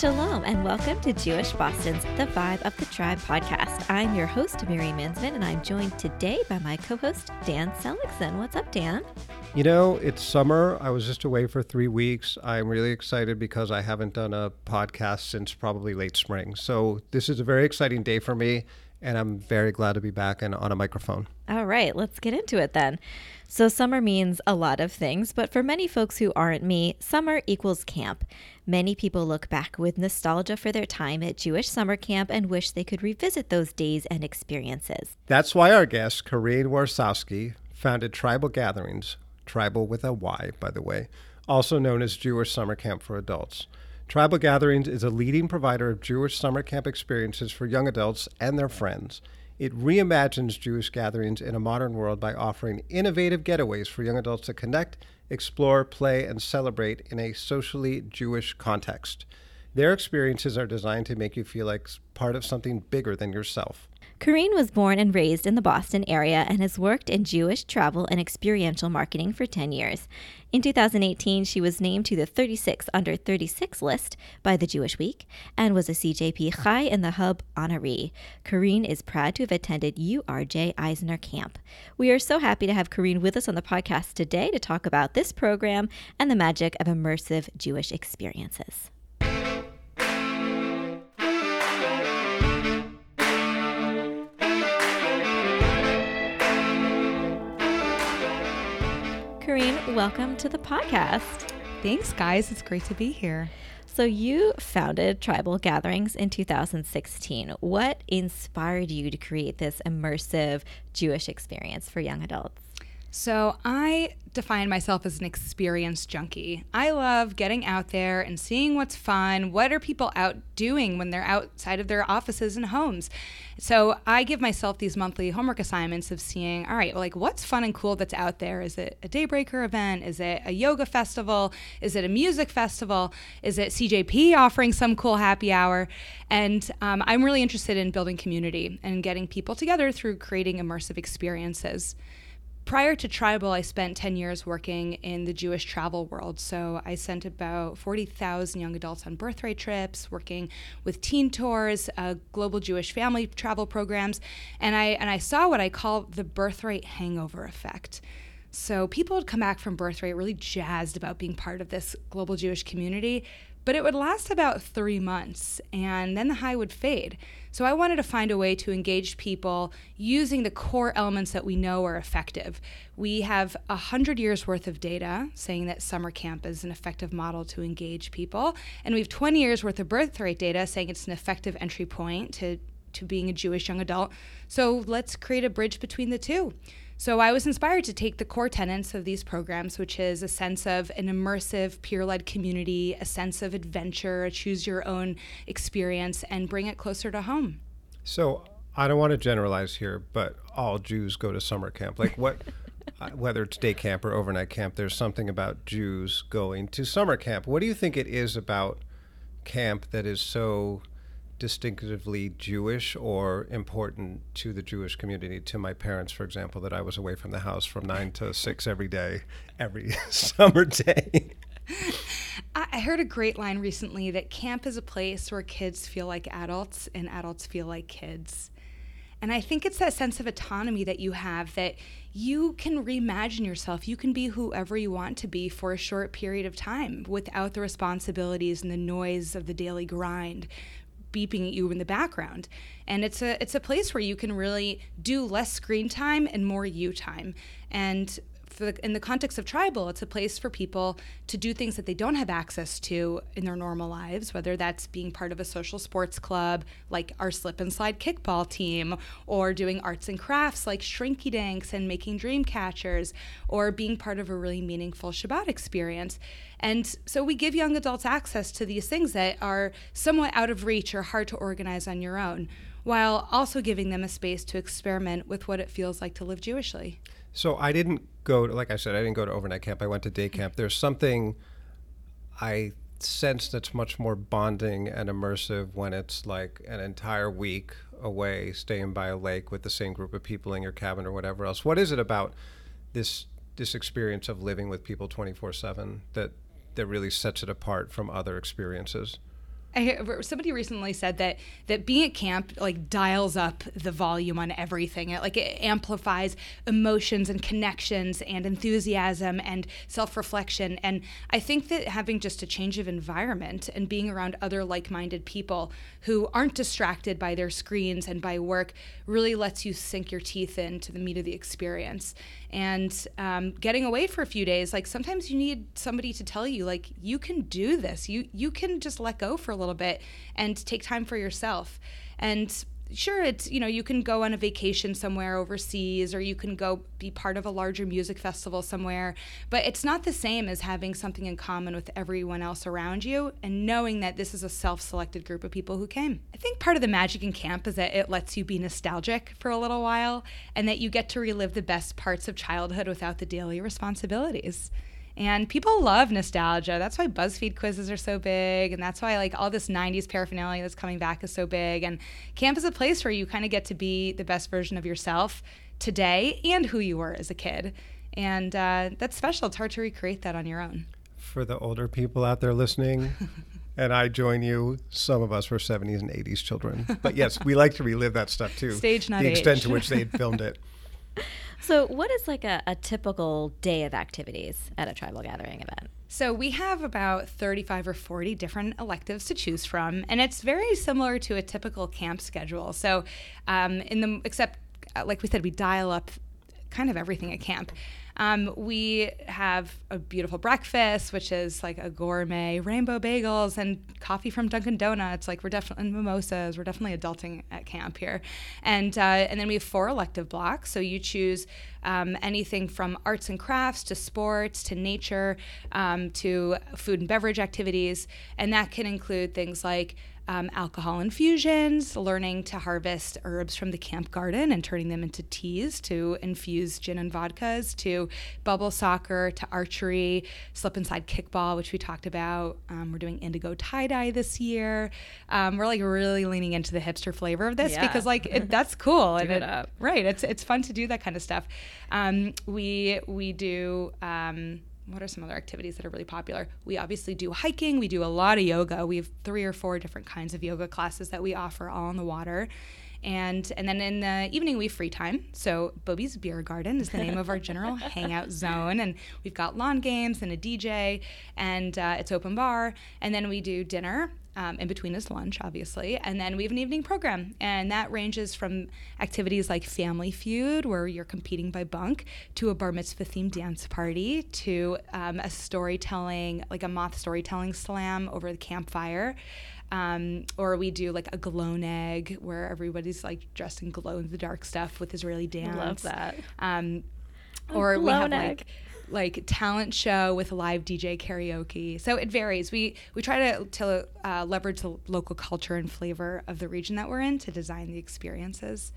Shalom and welcome to Jewish Boston's The Vibe of the Tribe podcast. I'm your host, Mary Mansman, and I'm joined today by my co host, Dan Seligson. What's up, Dan? You know, it's summer. I was just away for three weeks. I'm really excited because I haven't done a podcast since probably late spring. So this is a very exciting day for me, and I'm very glad to be back and on a microphone. All right, let's get into it then. So, summer means a lot of things, but for many folks who aren't me, summer equals camp. Many people look back with nostalgia for their time at Jewish summer camp and wish they could revisit those days and experiences. That's why our guest, Carine Warsawski, founded Trybal Gatherings, tribal with a Y, by the way, also known as Jewish Summer Camp for Adults. Trybal Gatherings is a leading provider of Jewish summer camp experiences for young adults and their friends. It reimagines Jewish gatherings in a modern world by offering innovative getaways for young adults to connect, explore, play, and celebrate in a socially Jewish context. Their experiences are designed to make you feel like part of something bigger than yourself. Carine was born and raised in the Boston area and has worked in Jewish travel and experiential marketing for 10 years. In 2018, she was named to the 36 under 36 list by the Jewish Week and was a CJP Chai in the Hub honoree. Carine is proud to have attended URJ Eisner Camp. We are so happy to have Carine with us on the podcast today to talk about this program and the magic of immersive Jewish experiences. Welcome to the podcast. Thanks, guys. It's great to be here. So, you founded Trybal Gatherings in 2016. What inspired you to create this immersive Jewish experience for young adults? So, I define myself as an experience junkie. I love getting out there and seeing what's fun. What are people out doing when they're outside of their offices and homes? So, I give myself these monthly homework assignments of seeing, all right, like what's fun and cool that's out there? Is it a Daybreaker event? Is it a yoga festival? Is it a music festival? Is it CJP offering some cool happy hour? And um, I'm really interested in building community and getting people together through creating immersive experiences prior to tribal i spent 10 years working in the jewish travel world. So i sent about 40000 young adults on birthright trips working with teen tours uh, global jewish family travel programs. And i and i saw what i call the birthright hangover effect. So people would come back from birthright really jazzed about being part of this global jewish community but it would last about three months and then the high would fade. So I wanted to find a way to engage people using the core elements that we know are effective. We have a hundred years worth of data saying that summer camp is an effective model to engage people, and we have 20 years worth of birthright data saying it's an effective entry point to to being a Jewish young adult. So let's create a bridge between the two. So I was inspired to take the core tenets of these programs, which is a sense of an immersive, peer led community, a sense of adventure, a choose your own experience, and bring it closer to home. So I don't want to generalize here, but all Jews go to summer camp. Like what? Uh, whether it's day camp or overnight camp, there's something about Jews going to summer camp. What do you think it is about camp that is so distinctively Jewish or important to the Jewish community. To my parents, for example, that I was away from the house from nine to six every day, every summer day. I heard a great line recently that camp is a place where kids feel like adults and adults feel like kids. And I think it's that sense of autonomy that you have that you can reimagine yourself. You can be whoever you want to be for a short period of time without the responsibilities and the noise of the daily grind beeping at you in the background. And it's a it's a place where you can really do less screen time and more you time. And the, in the context of tribal, it's a place for people to do things that they don't have access to in their normal lives, whether that's being part of a social sports club like our slip and slide kickball team, or doing arts and crafts like shrinky dinks and making dream catchers, or being part of a really meaningful Shabbat experience. And so we give young adults access to these things that are somewhat out of reach or hard to organize on your own, while also giving them a space to experiment with what it feels like to live Jewishly. So I didn't go to, like I said, I didn't go to overnight camp. I went to day mm-hmm. camp. There's something I sense that's much more bonding and immersive when it's like an entire week away, staying by a lake with the same group of people in your cabin or whatever else. What is it about this this experience of living with people 24/7 that that really sets it apart from other experiences? I, somebody recently said that that being at camp like dials up the volume on everything. It, like it amplifies emotions and connections and enthusiasm and self-reflection. And I think that having just a change of environment and being around other like-minded people who aren't distracted by their screens and by work really lets you sink your teeth into the meat of the experience. And um, getting away for a few days, like sometimes you need somebody to tell you, like you can do this. You you can just let go for a little bit and take time for yourself. And sure it's you know you can go on a vacation somewhere overseas or you can go be part of a larger music festival somewhere but it's not the same as having something in common with everyone else around you and knowing that this is a self-selected group of people who came. I think part of the magic in camp is that it lets you be nostalgic for a little while and that you get to relive the best parts of childhood without the daily responsibilities and people love nostalgia. That's why BuzzFeed quizzes are so big. And that's why, like, all this 90s paraphernalia that's coming back is so big. And camp is a place where you kind of get to be the best version of yourself today and who you were as a kid. And uh, that's special. It's hard to recreate that on your own. For the older people out there listening, and I join you. Some of us were 70s and 80s children. But yes, we like to relive that stuff too. Stage, not The age. extent to which they filmed it. So, what is like a, a typical day of activities at a tribal gathering event? So we have about 35 or 40 different electives to choose from, and it's very similar to a typical camp schedule. So, um, in the except uh, like we said, we dial up kind of everything at camp. Um, we have a beautiful breakfast, which is like a gourmet rainbow bagels and coffee from Dunkin' Donuts. Like we're definitely mimosas. We're definitely adulting at camp here, and uh, and then we have four elective blocks. So you choose um, anything from arts and crafts to sports to nature um, to food and beverage activities, and that can include things like um, alcohol infusions, learning to harvest herbs from the camp garden and turning them into teas, to infuse gin and vodkas, to bubble soccer, to archery, slip inside kickball, which we talked about. Um, we're doing indigo tie dye this year. Um, we're like really leaning into the hipster flavor of this Yeah. because like it, that's cool. Give and it up. Right. It's it's fun to do that kind of stuff. Um, we we do. Um, what are some other activities that are really popular? We obviously do hiking. We do a lot of yoga. We have three or four different kinds of yoga classes that we offer all on the water. And and then in the evening we have free time. So Bubby's Beer Garden is the name of our general hangout zone, and we've got lawn games and a DJ, and uh, it's open bar. And then we do dinner. Um, in between is lunch, obviously, and then we have an evening program, and that ranges from activities like Family Feud, where you're competing by bunk, to a bar mitzvah themed dance party, to um, a storytelling, like a moth storytelling slam over the campfire. Um, or we do like a glow egg where everybody's like dressed in glow in the dark stuff with Israeli dance. Love that. Um, or we have like like talent show with live DJ karaoke. So it varies. We we try to to uh, leverage the local culture and flavor of the region that we're in to design the experiences.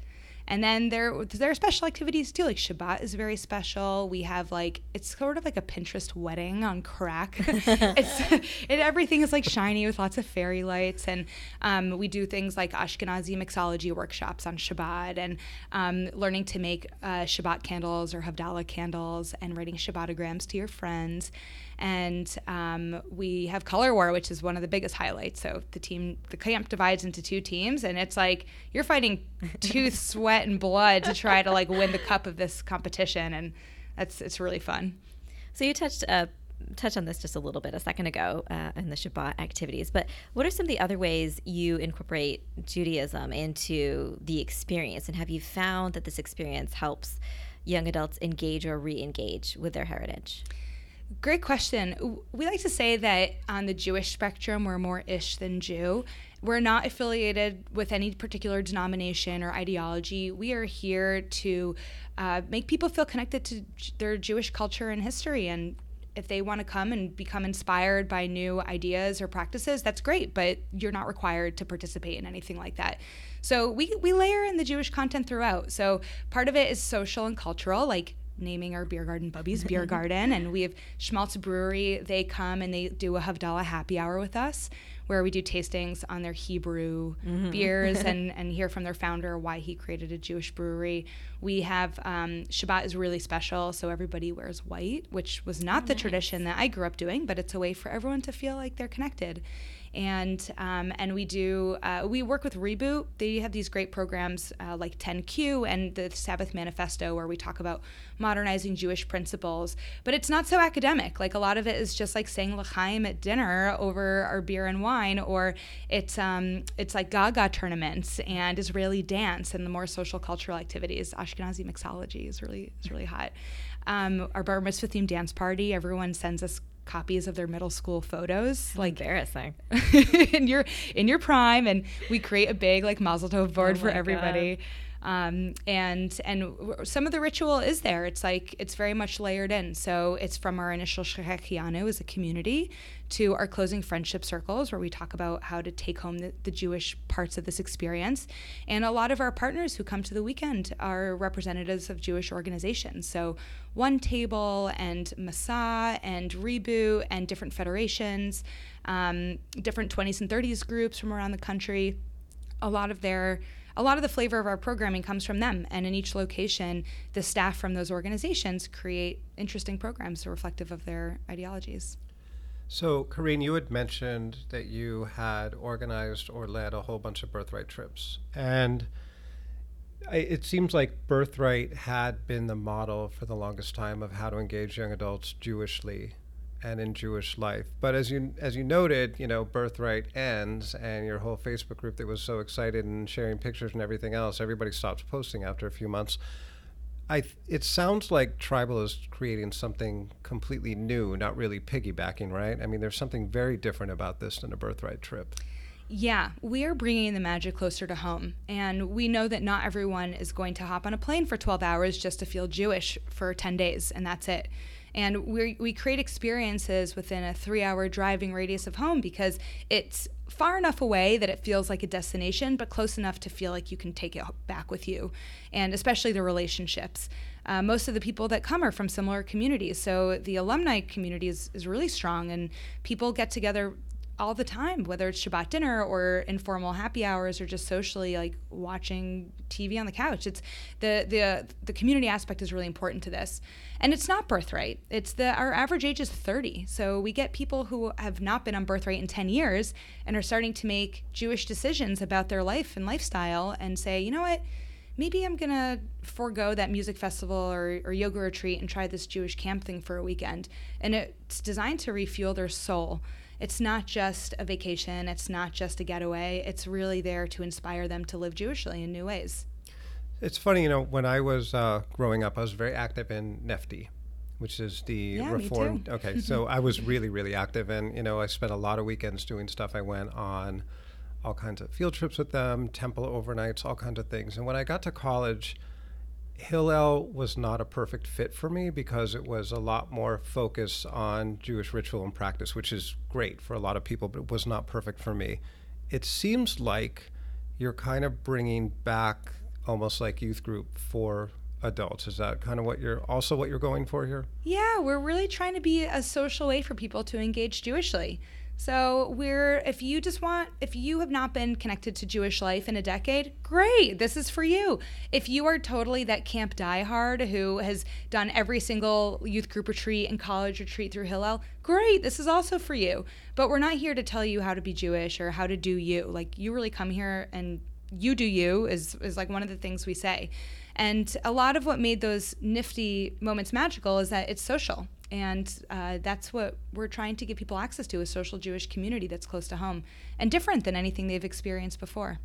And then there there are special activities too. Like Shabbat is very special. We have like it's sort of like a Pinterest wedding on crack. it's it, everything is like shiny with lots of fairy lights, and um, we do things like Ashkenazi mixology workshops on Shabbat, and um, learning to make uh, Shabbat candles or Havdalah candles, and writing Shabbatograms to your friends. And um, we have color war, which is one of the biggest highlights. So the team, the camp divides into two teams, and it's like you're fighting tooth, sweat, and blood to try to like win the cup of this competition, and that's it's really fun. So you touched uh, touched on this just a little bit a second ago uh, in the Shabbat activities, but what are some of the other ways you incorporate Judaism into the experience, and have you found that this experience helps young adults engage or re-engage with their heritage? Great question. We like to say that on the Jewish spectrum, we're more ish than Jew. We're not affiliated with any particular denomination or ideology. We are here to uh, make people feel connected to their Jewish culture and history. And if they want to come and become inspired by new ideas or practices, that's great, but you're not required to participate in anything like that. So we, we layer in the Jewish content throughout. So part of it is social and cultural, like naming our beer garden Bubby's Beer Garden. And we have Shmaltz Brewery. They come and they do a Havdalah happy hour with us where we do tastings on their Hebrew beers and, and hear from their founder why he created a Jewish brewery. We have um, Shabbat is really special, so everybody wears white, which was not the tradition that I grew up doing, but it's a way for everyone to feel like they're connected. and um, and we do uh, we work with Reboot. They have these great programs uh, like 10Q and the Sabbath Manifesto, where we talk about modernizing Jewish principles. But it's not so academic. Like a lot of it is just like saying l'chaim at dinner over our beer and wine, or it's um, it's like Gaga tournaments and Israeli dance and the more social cultural activities. Ashkenazi mixology is really is really hot. Um, our bar mitzvah themed dance party. Everyone sends us copies of their middle school photos like embarrassing in your in your prime and we create a big like mazel tov board oh for everybody God. Um, and and some of the ritual is there. It's like it's very much layered in. So it's from our initial Shehecheyanu as a community to our closing friendship circles where we talk about how to take home the, the, Jewish parts of this experience. And a lot of our partners who come to the weekend are representatives of Jewish organizations. So One Table and Masa and Reboot and different federations, um, different 20s and 30s groups from around the country. A lot of their a lot of the flavor of our programming comes from them. And in each location, the staff from those organizations create interesting programs reflective of their ideologies. So, Carine, you had mentioned that you had organized or led a whole bunch of birthright trips. And it seems like Birthright had been the model for the longest time of how to engage young adults Jewishly and in Jewish life. But as you as you noted, you know, birthright ends, and your whole Facebook group that was so excited and sharing pictures and everything else, everybody stops posting after a few months. I th- it sounds like tribal is creating something completely new, not really piggybacking, right? I mean, there's something very different about this than a birthright trip. Yeah, we are bringing the magic closer to home. And we know that not everyone is going to hop on a plane for 12 hours just to feel Jewish for 10 days, and that's it. And we we create experiences within a three hour driving radius of home because it's far enough away that it feels like a destination, but close enough to feel like you can take it back with you, and especially the relationships. Uh, most of the people that come are from similar communities, so the alumni community is, is really strong, and people get together all the time, whether it's Shabbat dinner or informal happy hours or just socially like watching TV on the couch. It's the the the community aspect is really important to this. And it's not birthright. It's the our average age is 30. So we get people who have not been on birthright in 10 years and are starting to make Jewish decisions about their life and lifestyle and say, "You know what? Maybe I'm gonna forego that music festival or, or yoga retreat and try this Jewish camp thing for a weekend. And it's designed to refuel their soul it's not just a vacation, it's not just a getaway. It's really there to inspire them to live Jewishly in new ways. It's funny, you know, when I was uh, growing up, I was very active in NFTY, which is the yeah, reformed. Okay, so I was really, really active, and you know, I spent a lot of weekends doing stuff. I went on all kinds of field trips with them, temple overnights, all kinds of things. And when I got to college, Hillel was not a perfect fit for me because it was a lot more focus on Jewish ritual and practice, which is great for a lot of people, but it was not perfect for me. It seems like you're kind of bringing back almost like youth group for adults. Is that kind of what you're also what you're going for here? Yeah, we're really trying to be a social way for people to engage Jewishly. So we're if you just want if you have not been connected to Jewish life in a decade, great. This is for you. If you are totally that camp diehard who has done every single youth group retreat and college retreat through Hillel, great. This is also for you. But we're not here to tell you how to be Jewish or how to do you. Like you really come here and you do you is is like one of the things we say. And a lot of what made those NFTY moments magical is that it's social and uh, that's what we're trying to give people access to a social Jewish community that's close to home and different than anything they've experienced before.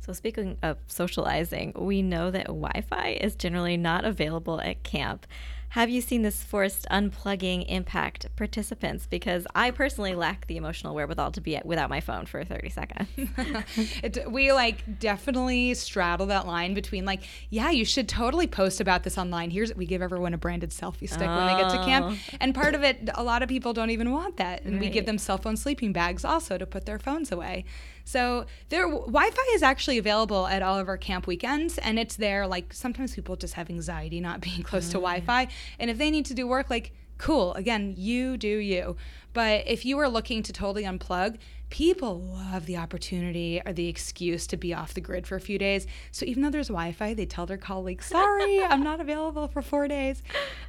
So, speaking of socializing, we know that Wi Fi is generally not available at camp. Have you seen this forced unplugging impact participants? Because I personally lack the emotional wherewithal to be without my phone for 30 seconds. it, we like definitely straddle that line between like, yeah, you should totally post about this online. Here's we give everyone a branded selfie stick oh. when they get to camp, oh. and part of it, a lot of people don't even want that, and right. we give them cell phone sleeping bags also to put their phones away. So there, Wi-Fi is actually available at all of our camp weekends, and it's there. Like sometimes people just have anxiety not being close to Wi-Fi, and if they need to do work, like cool. Again, you do you. But if you are looking to totally unplug, people love the opportunity or the excuse to be off the grid for a few days. So even though there's Wi-Fi, they tell their colleagues, "Sorry, I'm not available for four days."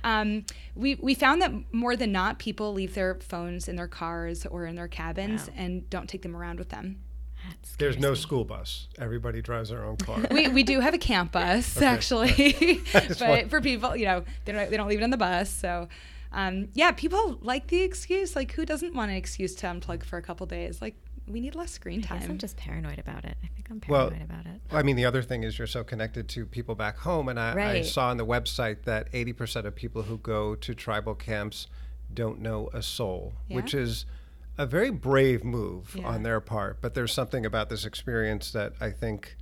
Um, we we found that more than not, people leave their phones in their cars or in their cabins Wow. and don't take them around with them. That There's no me. school bus. Everybody drives their own car. We, we do have a camp bus Okay. actually, but want- for people, you know, they don't they don't leave it on the bus. So, um, yeah, people like the excuse. Like, who doesn't want an excuse to unplug for a couple days? Like, we need less screen I guess I'm just paranoid about it. I think I'm Well, paranoid about it. I mean, the other thing is you're so connected to people back home, and I, I saw on the website that 80% of people who go to tribal camps don't know a soul, which is a very brave move Yeah. on their part. But there's something about this experience that I think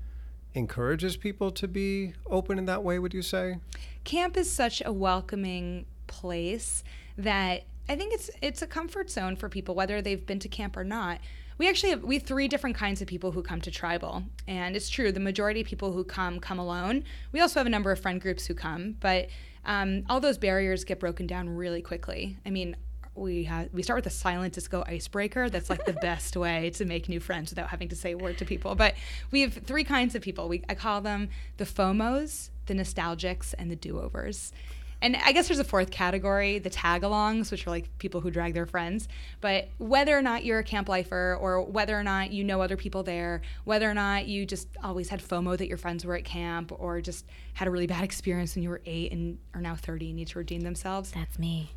encourages people to be open in that way. Would you say? camp is such a welcoming place that I think it's it's a comfort zone for people whether they've been to camp or not. We actually have we have three different kinds of people who come to tribal, and it's true the majority of people who come come alone. We also have a number of friend groups who come, but um, all those barriers get broken down really quickly. I mean. We have we start with a silent disco icebreaker. That's like the best way to make new friends without having to say a word to people. But we have three kinds of people. We I call them the FOMOs, the nostalgics, and the do-overs. And I guess there's a fourth category, the tag-alongs, which are like people who drag their friends. But whether or not you're a camp lifer, or whether or not you know other people there, whether or not you just always had FOMO that your friends were at camp, or just had a really bad experience when you were eight and are now 30 and need to redeem themselves, That's me.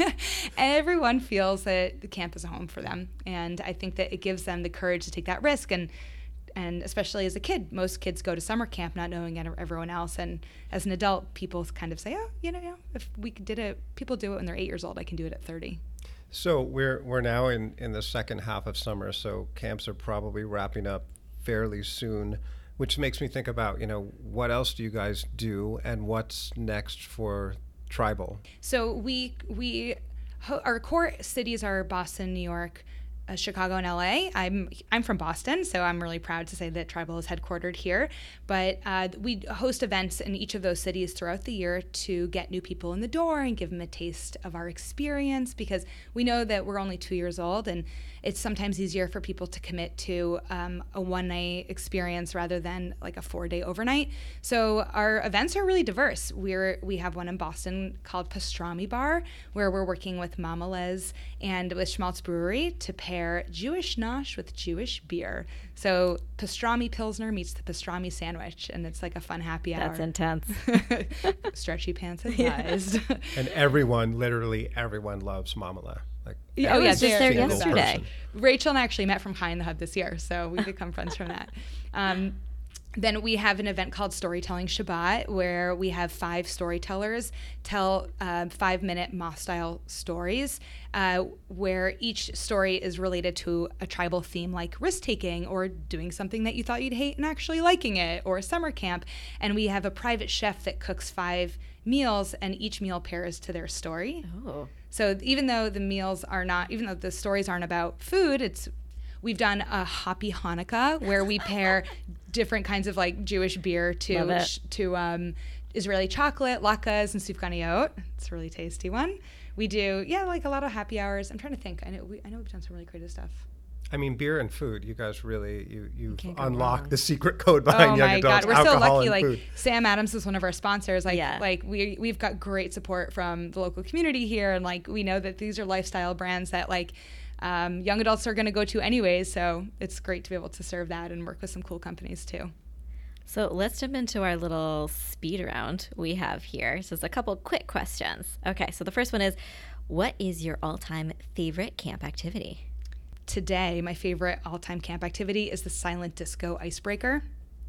everyone feels that the camp is a home for them and i think that it gives them the courage to take that risk and and especially as a kid most kids go to summer camp not knowing everyone else. And as an adult people kind of say oh you know if we did it people do it when they're eight years old. I can do it at 30 So we're we're now in in the second half of summer, so camps are probably wrapping up fairly soon, which makes me think about you know what else do you guys do and what's next for tribal. So we we our core cities are Boston, New York, Chicago, and LA. I'm I'm from Boston, so I'm really proud to say that Trybal is headquartered here. But uh, we host events in each of those cities throughout the year to get new people in the door and give them a taste of our experience because we know that we're only two years old and it's sometimes easier for people to commit to um, a one night experience rather than like a four day overnight. So our events are really diverse. We're we have one in Boston called Pastrami Bar where we're working with Mamaleh's and with Shmaltz Brewery to pair Jewish nosh with Jewish beer. So pastrami pilsner meets the pastrami sandwich, and it's like a fun happy hour. That's intense. Stretchy pants advised. And everyone, literally everyone, loves Mamaleh. Like oh, yeah, just there yesterday. person. Rachel and I actually met from Chai in the Hub this year, so we become friends from that. Um, then we have an event called Storytelling Shabbat, where we have five storytellers tell uh, five minute Moth style stories, uh, where each story is related to a tribal theme like risk taking or doing something that you thought you'd hate and actually liking it, or a summer camp. And we have a private chef that cooks five meals, and each meal pairs to their story. Oh. So even though the meals are not, even though the stories aren't about food, it's we've done a Hoppy Hanukkah where we pair different kinds of like Jewish beer Love to sh- to um, Israeli chocolate, latkes, and sufganiyot. It's a really tasty one. We do yeah, like a lot of happy hours. I'm trying to think. I know we, I know we've done some really creative stuff. I mean, beer and food. You guys really you you can't unlocked the secret code behind oh young my god, we're so lucky. Like food. Sam Adams is one of our sponsors. Like Yeah. like we we've got great support from the local community here, and like we know that these are lifestyle brands that like. Um, young adults are going to go to anyways, so it's great to be able to serve that and work with some cool companies too. So let's jump into our little speed round we have here. So it's a couple quick questions. Okay, so the first one is what is your all time favorite camp activity? Today, my favorite all time camp activity is the silent disco icebreaker.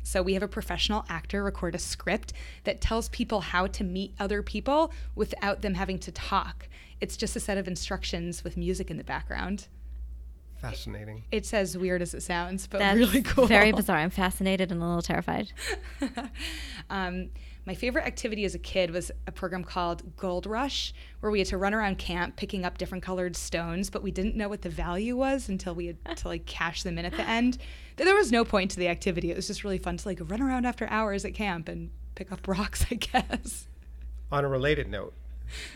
So, we have a professional actor record a script that tells people how to meet other people without them having to talk. It's just a set of instructions with music in the background. Fascinating. It's as weird as it sounds, but That's really cool. Very bizarre. I'm fascinated and a little terrified. um, my favorite activity as a kid was a program called Gold Rush, where we had to run around camp picking up different colored stones, but we didn't know what the value was until we had to like cash them in at the end. There was no point to the activity. It was just really fun to like run around after hours at camp and pick up rocks, I guess. On a related note,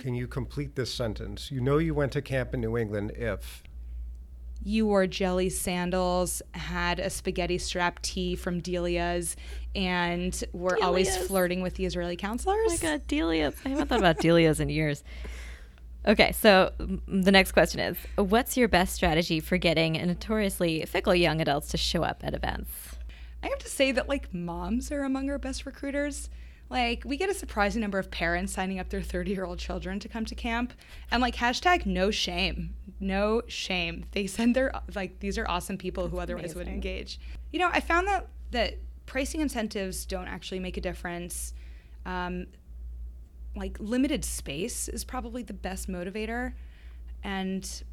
can you complete this sentence? You know you went to camp in New England if you wore jelly sandals, had a spaghetti strap tee from Delia's, and were always flirting with the Israeli counselors. Oh my god, Delia's. I haven't thought about Delia's in years. Okay, so the next question is What's your best strategy for getting notoriously fickle young adults to show up at events? I have to say that like moms are among our best recruiters. Like we get a surprising number of parents signing up their 30 year old children to come to camp, and like hashtag no shame, no shame. They send their like these are awesome people who otherwise would amazing. engage. You know, I found that that pricing incentives don't actually make a difference. Um, like limited space is probably the best motivator, and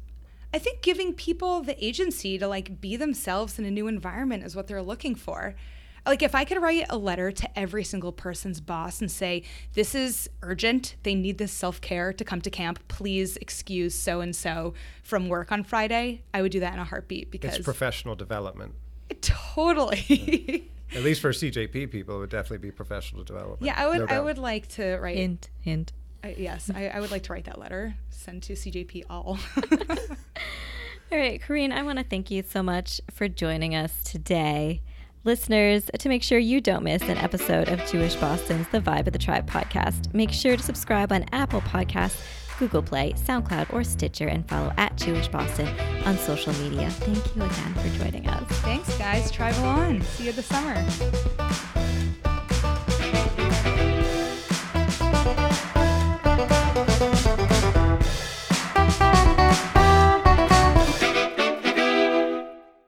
I think giving people the agency to like be themselves in a new environment is what they're looking for. Like if I could write a letter to every single person's boss and say, "This is urgent. They need this self-care to come to camp. Please excuse so and so from work on Friday." I would do that in a heartbeat because It's professional development. totally. At least for CJP people, it would definitely be professional development. yeah, I would no I would like to write Hint, hint. I yes, I, I would like to write that letter. Send to CJP all. All right, Carine, I want to thank you so much for joining us today. Listeners, to make sure you don't miss an episode of Jewish Boston's The Vibe of the Tribe podcast, make sure to subscribe on Apple Podcasts, Google Play, SoundCloud, or Stitcher, and follow at Jewish Boston on social media. Thank you again for joining us. Thanks, guys. Travel on. See you this summer.